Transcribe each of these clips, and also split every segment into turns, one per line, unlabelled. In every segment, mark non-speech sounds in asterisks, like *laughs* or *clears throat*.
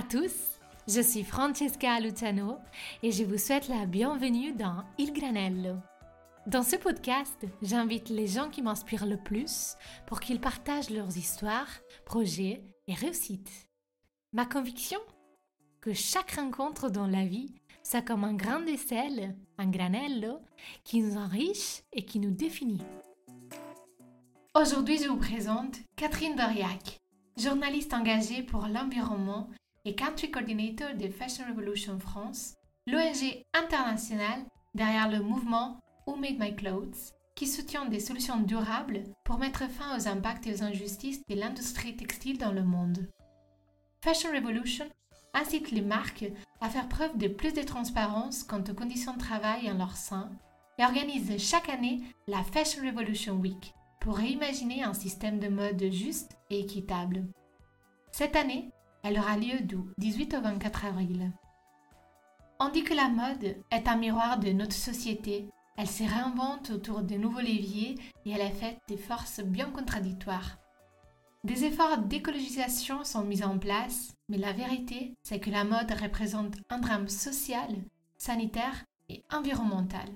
À tous, je suis Francesca Luciano et je vous souhaite la bienvenue dans Il Granello. Dans ce podcast, j'invite les gens qui m'inspirent le plus pour qu'ils partagent leurs histoires, projets et réussites. Ma conviction? Que chaque rencontre dans la vie, c'est comme un grain de sel, un granello, qui nous enrichit et qui nous définit. Aujourd'hui, je vous présente Catherine Doriac, journaliste engagée pour l'environnement et country coordinator de Fashion Revolution France, l'ONG internationale derrière le mouvement Who Made My Clothes, qui soutient des solutions durables pour mettre fin aux impacts et aux injustices de l'industrie textile dans le monde. Fashion Revolution incite les marques à faire preuve de plus de transparence quant aux conditions de travail en leur sein et organise chaque année la Fashion Revolution Week pour réimaginer un système de mode juste et équitable. Cette année, elle aura lieu du 18 au 24 avril. On dit que la mode est un miroir de notre société. Elle se réinvente autour de nouveaux leviers et elle est faite des forces bien contradictoires. Des efforts d'écologisation sont mis en place, mais la vérité, c'est que la mode représente un drame social, sanitaire et environnemental.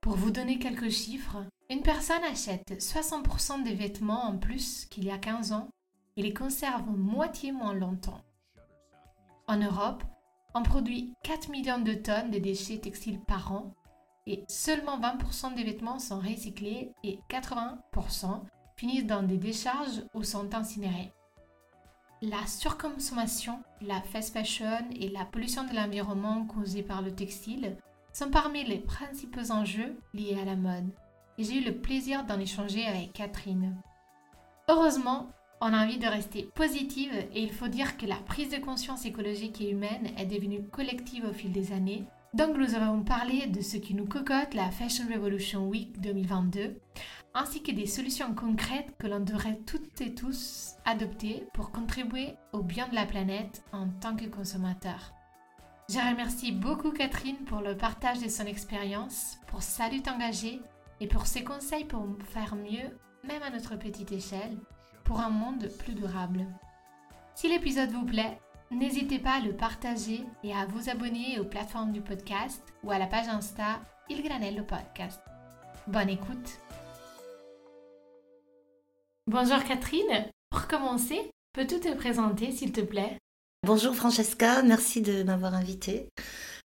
Pour vous donner quelques chiffres, une personne achète 60% des vêtements en plus qu'il y a 15 ans et les conserve moitié moins longtemps. En Europe, on produit 4 millions de tonnes de déchets textiles par an et seulement 20% des vêtements sont recyclés et 80% finissent dans des décharges ou sont incinérés. La surconsommation, la fast fashion et la pollution de l'environnement causée par le textile sont parmi les principaux enjeux liés à la mode. Et j'ai eu le plaisir d'en échanger avec Catherine. Heureusement, on a envie de rester positive et il faut dire que la prise de conscience écologique et humaine est devenue collective au fil des années. Donc nous avons parlé de ce qui nous cocotte la Fashion Revolution Week 2022, ainsi que des solutions concrètes que l'on devrait toutes et tous adopter pour contribuer au bien de la planète en tant que consommateur. Je remercie beaucoup Catherine pour le partage de son expérience, pour sa lutte engagée et pour ses conseils pour faire mieux, même à notre petite échelle, pour un monde plus durable. Si l'épisode vous plaît, n'hésitez pas à le partager et à vous abonner aux plateformes du podcast ou à la page Insta Il Granello Podcast. Bonne écoute Bonjour Catherine, pour commencer, peux-tu te présenter s'il te plaît?
Bonjour Francesca, merci de m'avoir invitée.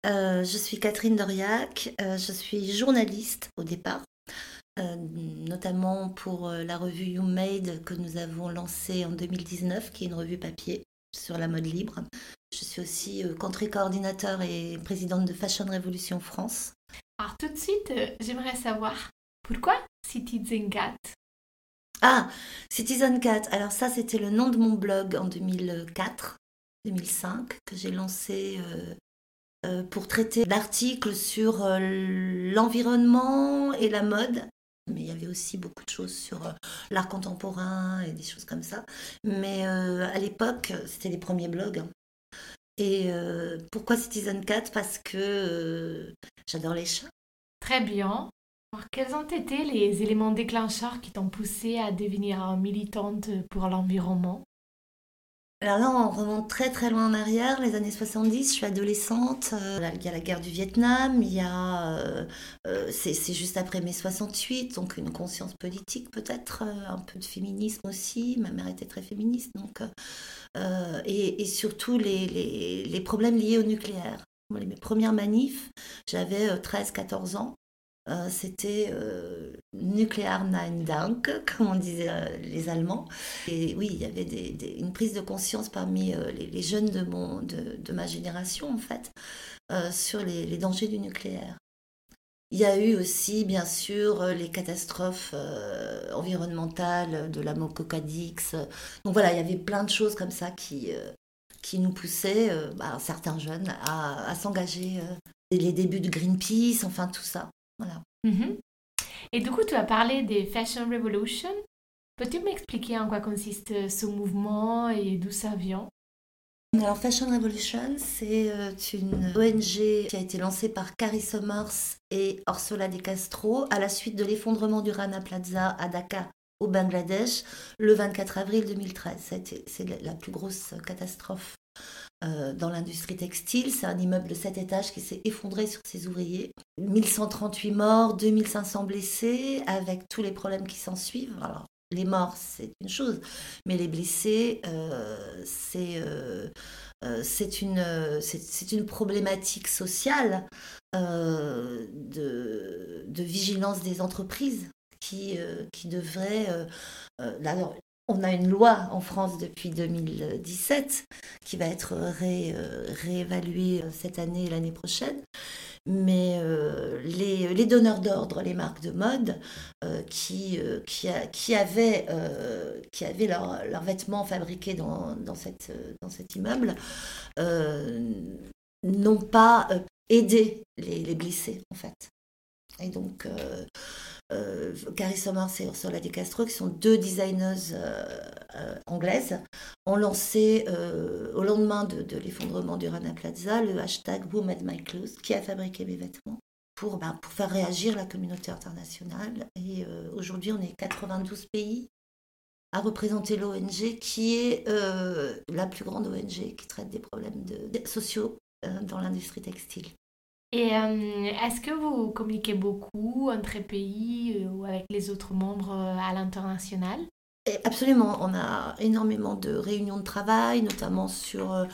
Euh, je suis Catherine Doriac, euh, je suis journaliste au départ, notamment pour la revue You Made que nous avons lancée en 2019, qui est une revue papier sur la mode libre. Je suis aussi country coordinateur et présidente de Fashion Revolution France.
Alors tout de suite, j'aimerais savoir pourquoi Citizen Cat?
Ah, Citizen Cat. Alors ça, c'était le nom de mon blog en 2004. 2005 que j'ai lancé euh, euh, pour traiter d'articles sur euh, l'environnement et la mode. Mais il y avait aussi beaucoup de choses sur l'art contemporain et des choses comme ça. Mais à l'époque, c'était les premiers blogs. Hein. Et pourquoi Citizen Cat Parce que j'adore les chats.
Très bien. Alors, quels ont été les éléments déclencheurs qui t'ont poussé à devenir militante pour l'environnement?
Alors là, on remonte très très loin en arrière, les années 70, je suis adolescente, euh, il y a la guerre du Vietnam, il y a... Euh, euh, c'est juste après mai 68, donc une conscience politique peut-être, un peu de féminisme aussi, ma mère était très féministe, donc... Et, et, surtout les, les, problèmes liés au nucléaire. Mes premières manifs, j'avais 13-14 ans, euh, c'était euh, Nuclear Nine *laughs* comme on disait euh, les Allemands. Et oui, il y avait une prise de conscience parmi les, jeunes de, mon, de, ma génération, en fait, sur les, dangers du nucléaire. Il y a eu aussi, bien sûr, les catastrophes environnementales de la Mococadix. Donc voilà, il y avait plein de choses comme ça qui, qui nous poussaient, bah, certains jeunes, à, à s'engager. les débuts de Greenpeace, enfin tout ça. Voilà.
Mhm. Et du coup, tu as parlé des Fashion Revolution. Peux-tu m'expliquer en quoi consiste ce mouvement et d'où ça vient?
Alors Fashion Revolution, c'est euh, une ONG qui a été lancée par Carrie Summers et Orsola De Castro à la suite de l'effondrement du Rana Plaza à Dhaka au Bangladesh le 24 avril 2013. C'est la plus grosse catastrophe dans l'industrie textile. C'est un immeuble de 7 étages qui s'est effondré sur ses ouvriers. 1138 morts, 2500 blessés, avec tous les problèmes qui s'en suivent. Alors, les morts, c'est une chose, mais les blessés, c'est euh, euh, c'est une problématique sociale euh, de, vigilance des entreprises qui, qui devrait... on a une loi en France depuis 2017 qui va être ré, réévaluée cette année et l'année prochaine, mais euh, les, donneurs d'ordre, les marques de mode, euh, qui, euh, avaient, leurs leur vêtements fabriqués dans cet immeuble, n'ont pas aidé les, les, blessés, en fait. Et donc, euh, Carrie et Ursula De Castro, qui sont deux designeuses euh, euh, anglaises, ont lancé au lendemain de, l'effondrement du Rana Plaza le hashtag Who Made My Clothes, qui a fabriqué mes vêtements, pour, ben, pour faire réagir la communauté internationale. Et aujourd'hui, on est 92 pays à représenter l'ONG, qui est la plus grande ONG qui traite des problèmes sociaux dans l'industrie textile.
Et euh, est-ce que vous communiquez beaucoup entre pays euh, ou avec les autres membres euh, à l'international?
Absolument, on a énormément de réunions de travail, notamment sur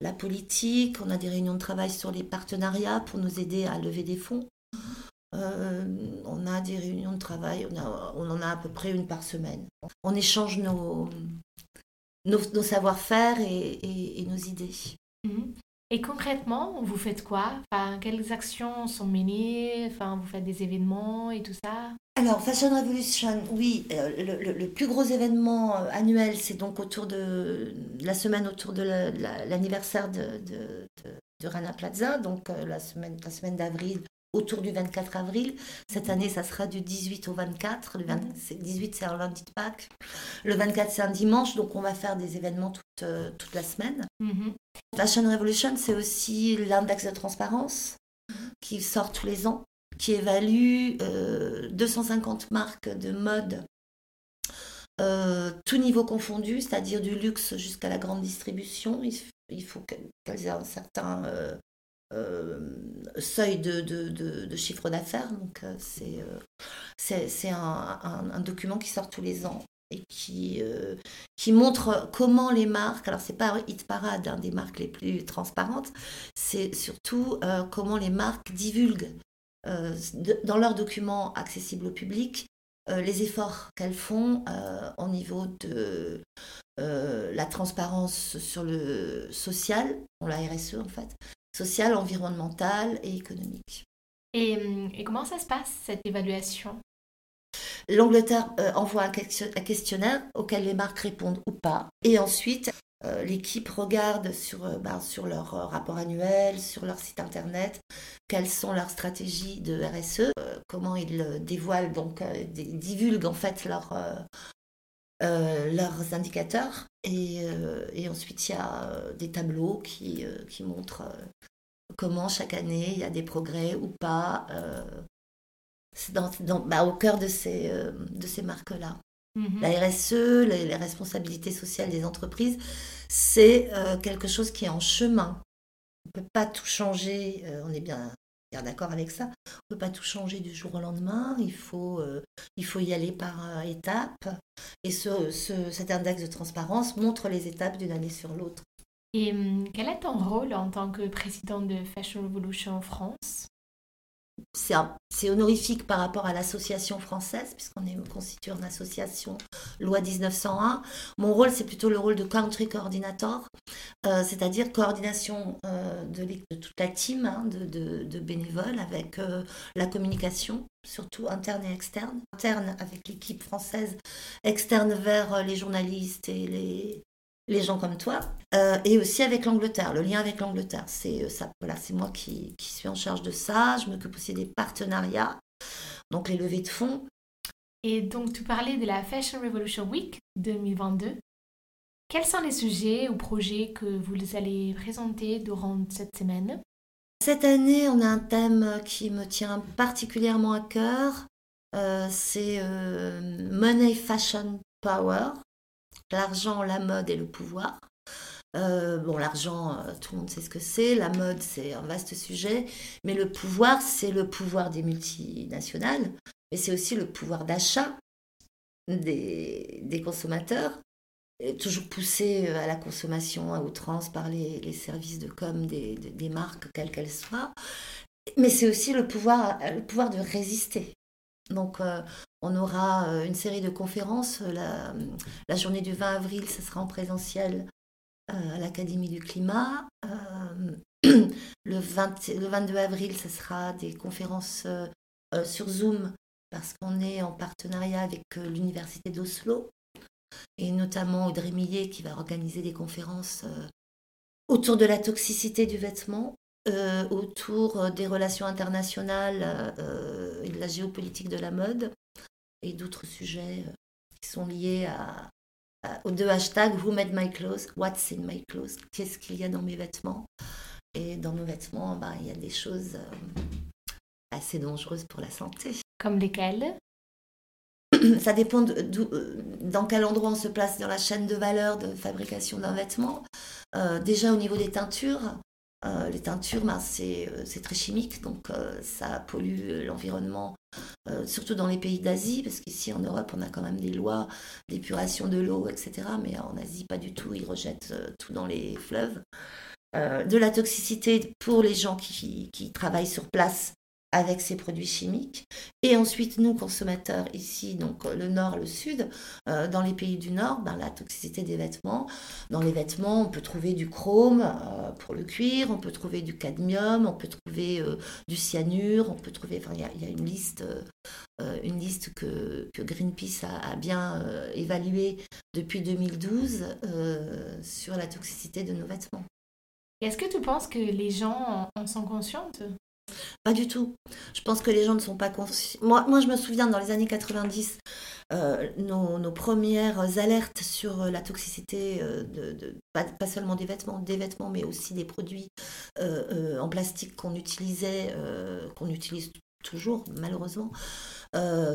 la politique, on a des réunions de travail sur les partenariats pour nous aider à lever des fonds. on a des réunions de travail, on, on, en a à peu près une par semaine. On échange nos, nos, savoir-faire et, nos idées.
Mhm. Et concrètement, vous faites quoi? Quelles actions sont menées? Vous faites des événements et tout ça?
Alors, Fashion Revolution, oui, euh, le, plus gros événement euh, annuel, c'est donc autour de la semaine autour de l'anniversaire de, de, Rana Plaza, donc euh, la semaine, la semaine d'avril autour du 24 avril. Cette année, ça sera du 18 au 24. Le 18, c'est un lundi de Pâques. Le 24, c'est un dimanche. Donc, on va faire des événements toute, euh, toute la semaine. Mm-hmm. Fashion Revolution, c'est aussi l'index de transparence qui sort tous les ans, qui évalue 250 euh, marques de mode. Euh, tout niveau confondu, c'est-à-dire du luxe jusqu'à la grande distribution. Il, faut qu'elles aient un certain euh, seuil de, chiffre d'affaires. Euh, euh, c'est c'est un, document qui sort tous les ans et qui, qui montre comment les marques, alors c'est pas Hit Parade, hein, des marques les plus transparentes, c'est surtout comment les marques divulguent dans leurs documents accessibles au public les efforts qu'elles font au niveau de la transparence sur le social, la RSE en fait, sociale, environnementale et économique.
Et, hum, et comment ça se passe, cette évaluation?
L'Angleterre euh, envoie un, questionnaire auquel les marques répondent ou pas. Et ensuite, euh, l'équipe regarde sur, euh, ben, sur leur rapport annuel, sur leur site internet, quelles sont leurs stratégies de RSE, comment ils dévoilent, donc divulguent en fait leur, leurs indicateurs. Et, et, ensuite, il y a des tableaux qui, qui montrent comment chaque année il y a des progrès ou pas euh, dans, bah, au cœur de ces, euh, de ces marques-là. Mhm. La RSE, les, responsabilités sociales des entreprises, c'est euh, quelque chose qui est en chemin. On ne peut pas tout changer, on est bien d'accord avec ça, on ne peut pas tout changer du jour au lendemain, il faut, il faut y aller par étapes. Et ce, ce, cet index de transparence montre les étapes d'une année sur l'autre.
Et hum, quel est ton rôle en tant que président de Fashion Revolution France?
C'est honorifique par rapport à l'association française, puisqu'on est constitué en association loi 1901. Mon rôle, c'est plutôt le rôle de country coordinator, euh, c'est-à-dire coordination euh, de, toute la team hein, de, bénévoles avec euh, la communication, surtout interne et externe. Interne avec l'équipe française, externe vers les journalistes et les, les gens comme toi, euh, et aussi avec l'Angleterre, le lien avec l'Angleterre. C'est euh, ça, voilà, c'est moi qui, qui, suis en charge de ça. Je m'occupe aussi des partenariats, donc les levées de fonds.
Et donc, tu parlais de la Fashion Revolution Week 2022. Quels sont les sujets ou projets que vous allez présenter durant cette semaine?
Cette année, on a un thème qui me tient particulièrement à cœur. Euh, c'est Money, Fashion, Power l'argent, la mode et le pouvoir. bon, l'argent, tout le monde sait ce que c'est. La mode, c'est un vaste sujet. Mais le pouvoir, c'est le pouvoir des multinationales. Mais c'est aussi le pouvoir d'achat des, consommateurs toujours poussé à la consommation à outrance par les, services de com des, marques, quelles qu'elles soient. Mais c'est aussi pouvoir, le pouvoir de résister. Donc, euh, on aura euh, une série de conférences. La, la, journée du 20 avril, ce sera en présentiel euh, à l'Académie du climat. *clears throat* le, 20, le 22 avril, ce sera des conférences sur Zoom parce qu'on est en partenariat avec l'Université d'Oslo et notamment Audrey Millet qui va organiser des conférences euh, autour de la toxicité du vêtement, euh, autour euh, des relations internationales et de la géopolitique de la mode et d'autres sujets qui sont liés à, aux deux hashtags Who made my clothes, What's in my clothes, qu'est-ce qu'il y a dans mes vêtements. Et dans nos vêtements, ben, il y a des choses assez dangereuses pour la santé.
Comme lesquelles? *clears throat*
Ça dépend de, euh, dans quel endroit on se place dans la chaîne de valeur de fabrication d'un vêtement. Euh, déjà au niveau des teintures, euh, les teintures, ben, c'est très chimique, donc ça pollue l'environnement, surtout dans les pays d'Asie, parce qu'ici en Europe, on a quand même des lois d'épuration de l'eau, etc. Mais en Asie, pas du tout, ils rejettent tout dans les fleuves. de la toxicité pour les gens qui travaillent sur place avec ces produits chimiques. Et ensuite, nous, consommateurs, ici, donc le nord, le sud, euh, dans les pays du nord, ben, la toxicité des vêtements. Dans les vêtements, on peut trouver du chrome euh, pour le cuir, on peut trouver du cadmium, on peut trouver euh, du cyanure, on peut trouver... Enfin, il y, a une liste, une liste que, Greenpeace a bien évaluée depuis 2012 sur la toxicité de nos vêtements.
Est-ce que tu penses que les gens en sont conscientes
pas du tout. Je pense que les gens ne sont pas conscients. Moi, je me souviens dans les années 90, euh, nos, premières alertes sur la toxicité, euh, de, pas, seulement des vêtements, des vêtements, mais aussi des produits euh, en plastique qu'on utilisait, qu'on utilise toujours malheureusement.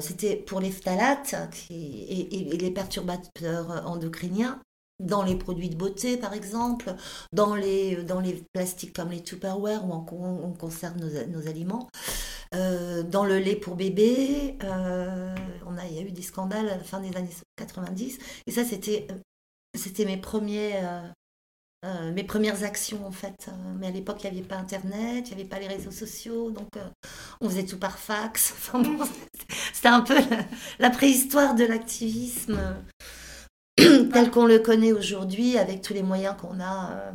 C'était pour les phtalates et les perturbateurs endocriniens dans les produits de beauté par exemple, dans les, dans les plastiques comme les Tupperware où on, conserve nos, aliments, euh, dans le lait pour bébé, euh, on a, il y a eu des scandales à la fin des années 90 et ça c'était, c'était mes. Euh, mes premières actions en fait. mais à l'époque, il n'y avait pas Internet, il n'y avait pas les réseaux sociaux, donc on faisait tout par fax. *laughs* c'était un peu la préhistoire de l'activisme *clears throat* tel qu'on le connaît aujourd'hui avec tous les moyens qu'on a euh,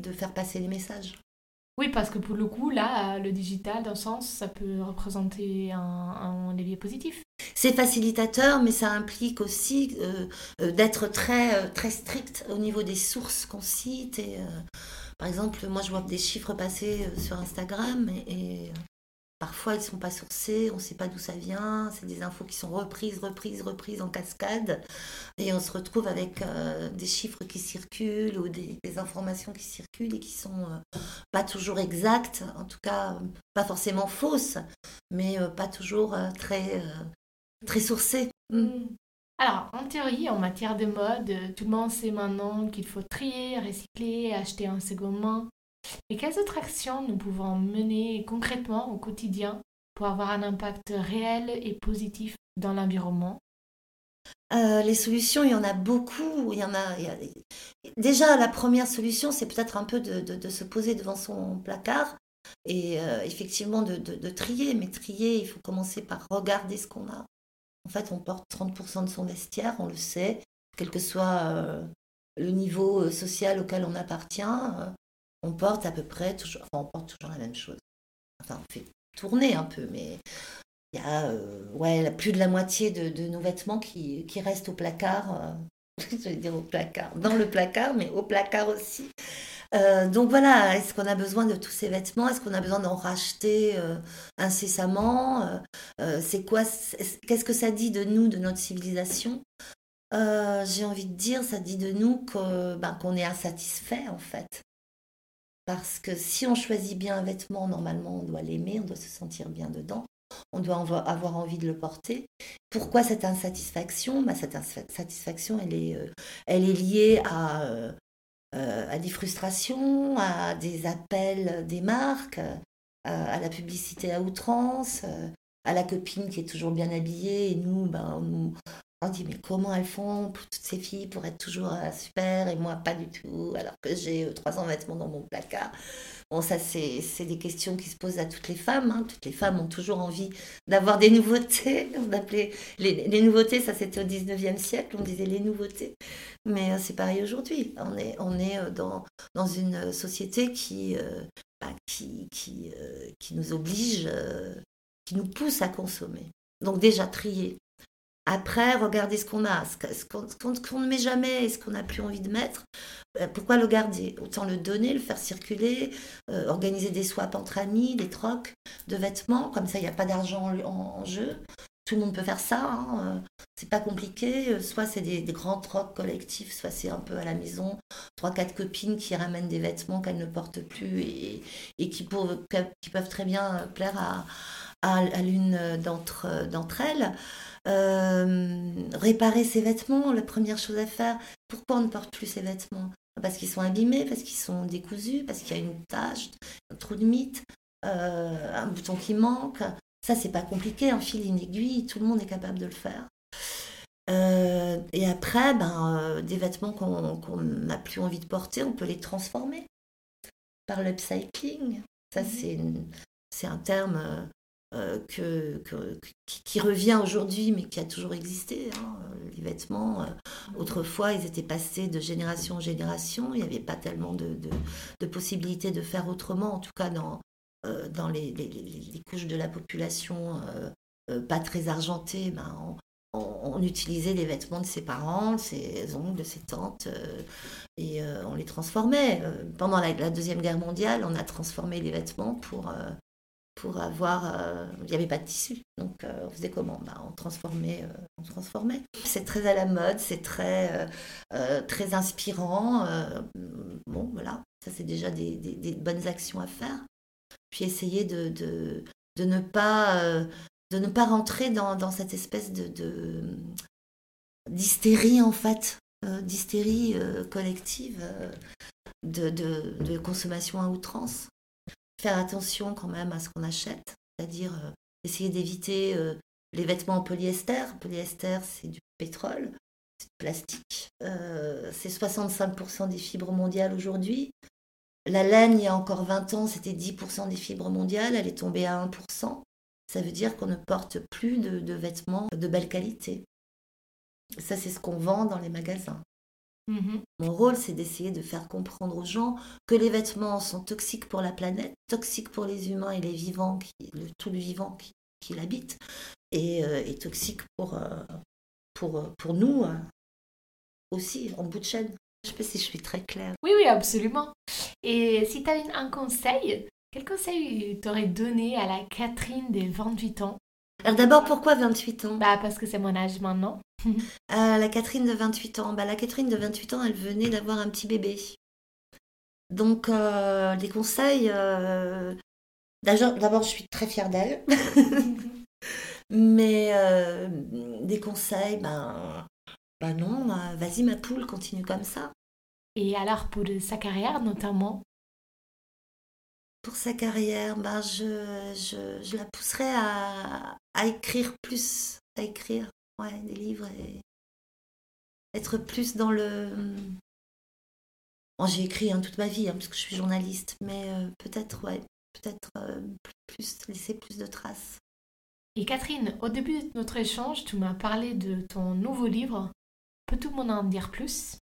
de faire passer les messages.
Oui, parce que pour le coup, là, le digital, d'un sens, ça peut représenter un, un levier positif.
C'est facilitateur, mais ça implique aussi euh, euh, d'être très, très strict au niveau des sources qu'on cite. Et, par exemple, moi, je vois des chiffres passer sur Instagram et Parfois, ils ne sont pas sourcés, on ne sait pas d'où ça vient. C'est des infos qui sont reprises, reprises, reprises en cascade. Et on se retrouve avec euh, des chiffres qui circulent ou des, informations qui circulent et qui sont euh, pas toujours exactes, en tout cas pas forcément fausses, mais euh, pas toujours très, très sourcées. Mm.
Alors, en théorie, en matière de mode, tout le monde sait maintenant qu'il faut trier, recycler, acheter en second main. Et quelles autres actions nous pouvons mener concrètement au quotidien pour avoir un impact réel et positif dans l'environnement?
Euh, les solutions, il y en a beaucoup. Il y en a, Déjà, la première solution, c'est peut-être un peu de, se poser devant son placard et euh, effectivement de, trier. Mais trier, il faut commencer par regarder ce qu'on a. En fait, on porte 30% de son vestiaire, on le sait, quel que soit euh, le niveau social auquel on appartient on porte à peu près toujours, on porte toujours la même chose. Enfin, on fait tourner un peu, mais il y a euh, ouais, plus de la moitié de, nos vêtements qui, restent au placard. Euh, *laughs* je vais dire au placard, dans le placard, mais au placard aussi. Euh, donc voilà, est-ce qu'on a besoin de tous ces vêtements? Est-ce qu'on a besoin d'en racheter incessamment? C'est quoi Qu'est-ce que ça dit de nous, de notre civilisation? J'ai envie de dire, ça dit de nous ben, qu'on est insatisfait en fait. Parce que si on choisit bien un vêtement, normalement, on doit l'aimer, on doit se sentir bien dedans, on doit avoir envie de le porter. Pourquoi cette insatisfaction? Bah, Cette insatisfaction, elle est, euh, liée à, euh, à des frustrations, à des appels des marques, à, la publicité à outrance, à la copine qui est toujours bien habillée et nous, ben, nous, on dit mais comment elles font pour toutes ces filles pour être toujours euh, super et moi pas du tout alors que j'ai 300 euh, vêtements dans mon placard. Bon ça c'est des questions qui se posent à toutes les femmes. Hein. Toutes les femmes ont toujours envie d'avoir des *laughs* nouveautés. On appelait les, nouveautés ça c'était au 19e siècle on disait les nouveautés. Mais euh, c'est pareil aujourd'hui. On est, on est dans, dans une société qui, bah, qui, qui, qui nous oblige, qui nous pousse à consommer. Donc déjà trier après, regardez ce qu'on a, ce qu'on ne met jamais et ce qu'on n'a plus envie de mettre. Euh, pourquoi le garder? Autant le donner, le faire circuler, euh, organiser des swaps entre amis, des trocs de vêtements. Comme ça, il n'y a pas d'argent en, jeu. Tout le monde peut faire ça. Hein. Euh, c'est pas compliqué. Soit c'est des, grands trocs collectifs, soit c'est un peu à la maison. Trois, quatre copines qui ramènent des vêtements qu'elles ne portent plus et, qui, qui, peuvent très bien plaire à, à l'une d'entre elles. Euh, réparer ses vêtements, la première chose à faire. Pourquoi on ne porte plus ses vêtements? Parce qu'ils sont abîmés, parce qu'ils sont décousus, parce qu'il y a une tache, un trou de mythe, euh, un bouton qui manque. Ça, c'est pas compliqué, un fil, une aiguille, tout le monde est capable de le faire. Euh, et après, ben, des vêtements qu'on n'a plus envie de porter, on peut les transformer par l'upcycling. Ça, mmh. c'est un terme euh, qui, revient aujourd'hui, mais qui a toujours existé. Hein. Les vêtements, euh, autrefois, ils étaient passés de génération en génération. Il n'y avait pas tellement de, de, possibilités de faire autrement, en tout cas dans, euh, dans les, les, couches de la population pas très argentées. Ben, on, utilisait les vêtements de ses parents, de ses oncles, de ses tantes, et on les transformait. Pendant la, la, Deuxième Guerre mondiale, on a transformé les vêtements pour pour avoir. Euh, il n'y avait pas de tissu. Donc, euh, on faisait comment? Bah, On transformait. Euh, on transformait. C'est très à la mode, c'est très, très inspirant. bon, voilà. Ça, c'est déjà des, bonnes actions à faire. Puis essayer de, de, de ne, pas, de ne pas rentrer dans, dans cette espèce de. d'hystérie, en fait. d'hystérie collective. De, de, consommation à outrance faire attention quand même à ce qu'on achète, c'est-à-dire euh, essayer d'éviter euh, les vêtements en polyester. Polyester, c'est du pétrole, c'est du plastique. Euh, c'est 65% des fibres mondiales aujourd'hui. La laine, il y a encore 20 ans, c'était 10% des fibres mondiales, elle est tombée à 1%. Ça veut dire qu'on ne porte plus de vêtements de belle qualité. Ça, c'est ce qu'on vend dans les magasins. Mhm. Mon rôle, c'est d'essayer de faire comprendre aux gens que les vêtements sont toxiques pour la planète, toxiques pour les humains et les vivants, qui, le, tout le vivant qui, qui l'habite, et, euh, toxiques pour, euh, pour, pour nous euh, aussi, en bout de chaîne. Je ne sais pas si je suis très claire.
Oui, oui, absolument. Et si tu avais un conseil, quel conseil t'aurais donné à la Catherine des 28 ans?
Alors d'abord, pourquoi 28 ans?
Bah parce que c'est mon âge maintenant. *laughs*
Euh, la Catherine de 28 ans. Bah, la Catherine de 28 ans, elle venait d'avoir un petit bébé. Donc, euh, des conseils. Euh, d'abord, je suis très fière d'elle. *laughs* Mais des conseils, ben, ben non, vas-y ma poule, continue comme ça.
Et alors pour sa carrière notamment?
Pour sa carrière, ben, je, je, je la pousserais à, à écrire plus, à écrire des livres et être plus dans le. j'ai écrit hein, toute ma vie, hein, parce que je suis journaliste, mais euh, peut-être, ouais, peut-être euh, plus, laisser plus de traces.
Et Catherine, au début de notre échange, tu m'as parlé de ton nouveau livre. Peux-tu m'en en dire plus?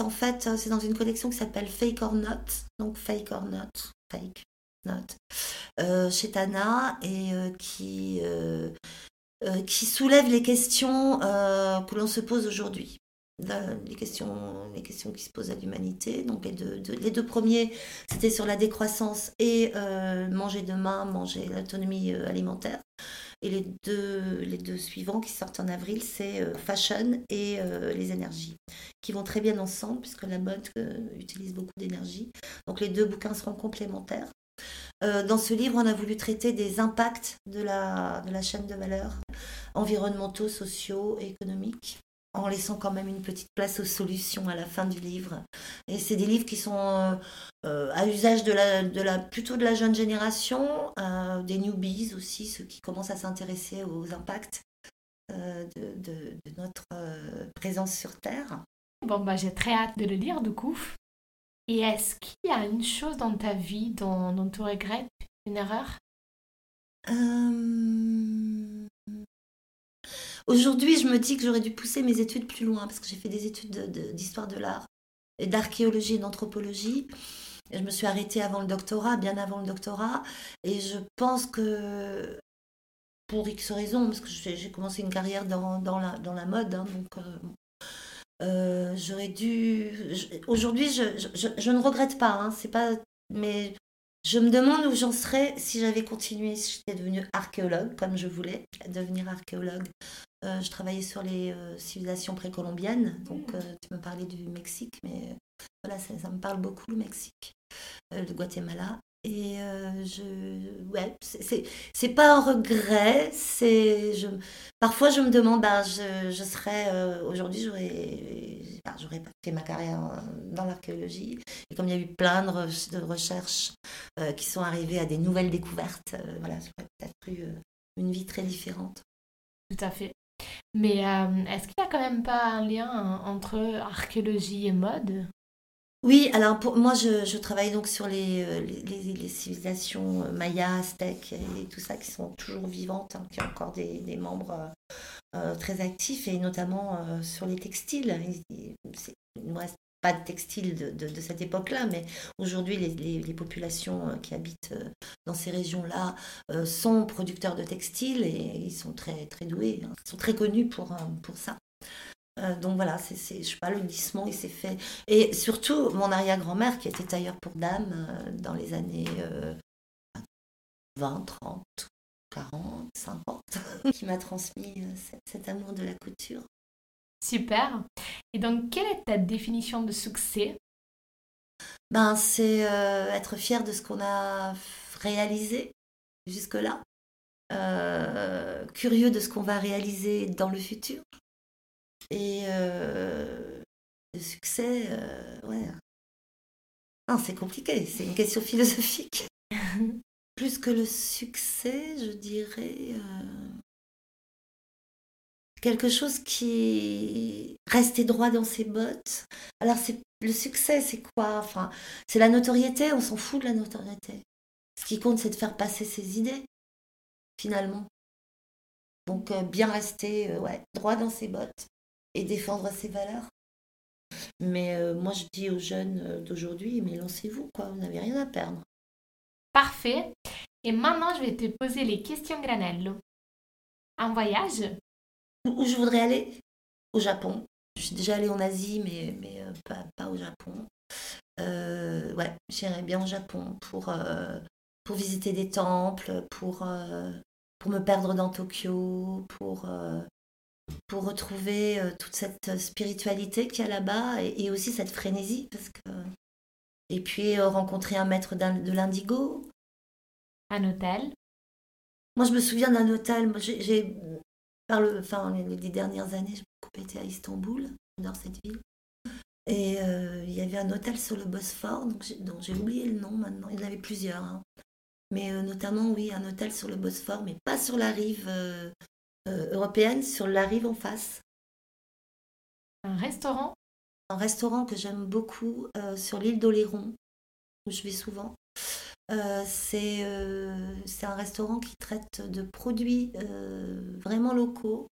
En fait, euh, c'est dans une collection qui s'appelle Fake or Not, donc Fake or Not, Not, chez Tana, et qui euh, qui soulève les questions euh, que l'on se pose aujourd'hui. Les questions, qui se posent à l'humanité. Donc les deux, premiers, c'était sur la décroissance et euh, manger demain, manger l'autonomie alimentaire. Et les deux, suivants qui sortent en avril, c'est fashion et les énergies, qui vont très bien ensemble puisque la mode utilise beaucoup d'énergie. Donc les deux bouquins seront complémentaires. Euh, dans ce livre, on a voulu traiter des impacts de la, de la chaîne de valeur environnementaux, sociaux et économiques. En laissant quand même une petite place aux solutions à la fin du livre. Et c'est des livres qui sont euh, euh, à usage de la, de la, plutôt de la jeune génération, euh, des newbies aussi, ceux qui commencent à s'intéresser aux impacts de, de, notre présence sur Terre.
Bon, bah, j'ai très hâte de le lire du coup. Et est-ce qu'il y a une chose dans ta vie dont, dont tu regrettes, une erreur?
Aujourd'hui, je me dis que j'aurais dû pousser mes études plus loin parce que j'ai fait des études d'histoire de, l'art et d'archéologie et d'anthropologie. Je me suis arrêtée avant le doctorat, bien avant le doctorat. Et je pense que, pour X raisons, parce que j'ai commencé une carrière dans, la, mode, hein, donc euh, euh, j'aurais dû. Aujourd'hui, je, ne regrette pas, hein, c'est pas. Mais je me demande où j'en serais si j'avais continué, si j'étais devenue archéologue, comme je voulais devenir archéologue. Euh, je travaillais sur les euh, civilisations précolombiennes, donc euh, tu me parlais du Mexique, mais voilà, ça, ça, me parle beaucoup le Mexique, le Guatemala. Et je, ouais, c'est pas un regret, c'est, je, parfois je me demande, bah, je, je serais, aujourd'hui j'aurais, pas fait ma carrière dans l'archéologie. Et comme il y a eu plein de, recherches qui sont arrivées à des nouvelles découvertes, voilà, j'aurais peut-être eu une vie très différente.
Tout à fait. Mais euh, est-ce qu'il n'y a quand même pas un lien entre archéologie et mode?
Oui, alors pour moi je, travaille donc sur les, euh, civilisations euh, mayas, aztèques et tout ça qui sont toujours vivantes, hein, qui ont encore des, membres très actifs et notamment sur les textiles. Il ne reste pas de textile de, cette époque-là, mais aujourd'hui, les, populations euh, qui habitent euh, dans ces régions-là euh, sont producteurs de textiles et ils sont très, très doués, hein. ils sont très connus pour, pour ça. Donc voilà, c'est, je sais pas, le glissement, il s'est fait. Et surtout, mon arrière-grand-mère, qui était tailleur pour dames dans les années 20, 30, 40, 50, qui m'a transmis cet amour de la couture.
Super. Et donc, quelle est ta définition de succès?
Ben, C'est euh, être fier de ce qu'on a réalisé jusque-là, euh, curieux de ce qu'on va réaliser dans le futur. Et euh, le succès, ouais. Non, c'est compliqué, c'est une question philosophique. *laughs* Plus que le succès, je dirais quelque chose qui restait droit dans ses bottes. Alors c'est le succès, c'est quoi? Enfin, c'est la notoriété. On s'en fout de la notoriété. Ce qui compte, c'est de faire passer ses idées, finalement. Donc euh, bien rester, euh, ouais, droit dans ses bottes et défendre ses valeurs. Mais euh, moi, je dis aux jeunes d'aujourd'hui, mais lancez-vous, quoi. Vous n'avez rien à perdre.
Parfait. Et maintenant, je vais te poser les questions Granello. Un voyage?
Où je voudrais aller? Au Japon. Je suis déjà allée en Asie, mais, mais euh, pas, pas, au Japon. Euh, ouais, j'irais bien au Japon pour, euh, pour visiter des temples, pour, pour me perdre dans Tokyo, pour, pour retrouver toute cette spiritualité qu'il y a là-bas et, aussi cette frénésie. Parce que... Et puis rencontrer un maître de l'indigo.
Un hôtel
Moi, je me souviens d'un hôtel. J'ai par le, enfin, les, dernières années, j'ai beaucoup été à Istanbul, dans cette ville. Et euh, il y avait un hôtel sur le Bosphore, donc dont j'ai oublié le nom maintenant. Il y en avait plusieurs. Hein. Mais euh, notamment, oui, un hôtel sur le Bosphore, mais pas sur la rive euh, européenne, sur la rive en face.
Un restaurant?
Un restaurant que j'aime beaucoup sur l'île d'Oléron, où je vais souvent. Euh, euh, c'est un restaurant qui traite de produits euh, vraiment locaux,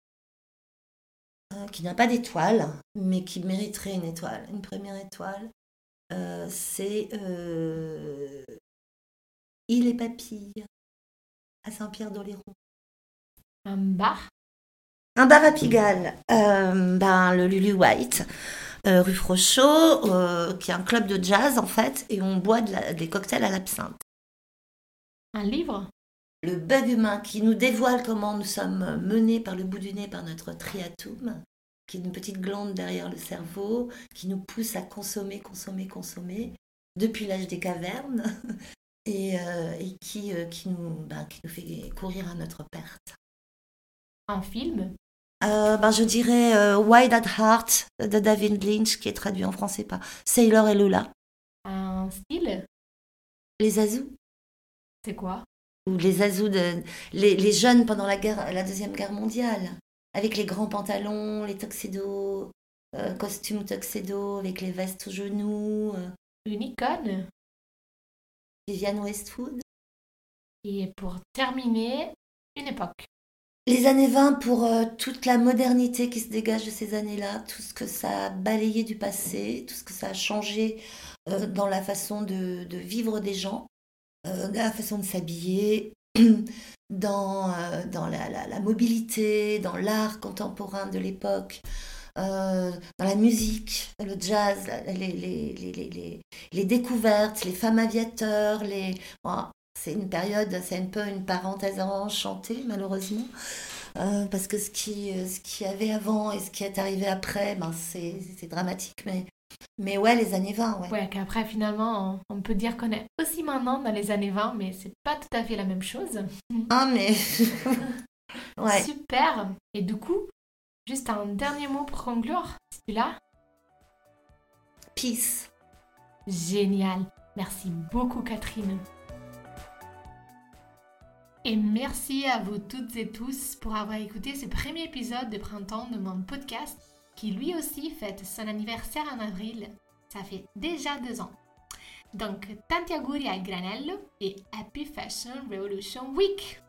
qui n'a pas d'étoile, mais qui mériterait une étoile, une première étoile. c'est Île et Papilles, à Saint-Pierre-d'Oléron.
Un bar?
Un bar à Pigalle, ben, le Lulu White. rue Frochot, qui est un club de jazz en fait, et on boit des cocktails à l'absinthe.
Un livre?
Le bug humain qui nous dévoile comment nous sommes menés par le bout du nez par notre triatum, qui est une petite glande derrière le cerveau, qui nous pousse à consommer, consommer, consommer, depuis l'âge des cavernes, *laughs* et, euh, qui, euh, qui, nous, bah, qui nous fait courir à notre perte.
Un film
euh, ben, Je dirais euh, Wide at Heart de David Lynch, qui est traduit en français par Sailor et Lula.
Un style
Les Azous
C'est quoi?
Ou les Azous, de, les, les, jeunes pendant la, guerre, la Deuxième Guerre mondiale, avec les grands pantalons, les tuxedos, euh, costumes tuxedo, avec les vestes aux genoux. Euh.
Une icône
Viviane Westwood.
Et pour terminer, une époque.
Les années 20 pour euh, toute la modernité qui se dégage de ces années-là, tout ce que ça a balayé du passé, tout ce que ça a changé euh, dans la façon de, vivre des gens, euh, la façon de s'habiller, *clears throat* dans, dans la, mobilité, dans l'art contemporain de l'époque. dans la musique, le jazz, les découvertes, les femmes aviateurs, les... C'est une période, c'est un peu une parenthèse enchantée, malheureusement. Euh, parce que ce qui, ce qui avait avant et ce qui est arrivé après, ben c'est dramatique. Mais, mais ouais, les années 20, ouais.
Ouais, qu'après, finalement, on, peut dire qu'on est aussi maintenant dans les années 20, mais c'est pas tout à fait la même chose. *laughs*
Ah, mais. *laughs*
ouais. Super. Et du coup, juste un dernier mot pour conclure, celui-là.
Peace.
Génial. Merci beaucoup, Catherine. Et merci à vous toutes et tous pour avoir écouté ce premier épisode de printemps de mon podcast qui lui aussi fête son anniversaire en avril. Ça fait déjà deux ans. Donc, tanti auguri al granello et Happy Fashion Revolution Week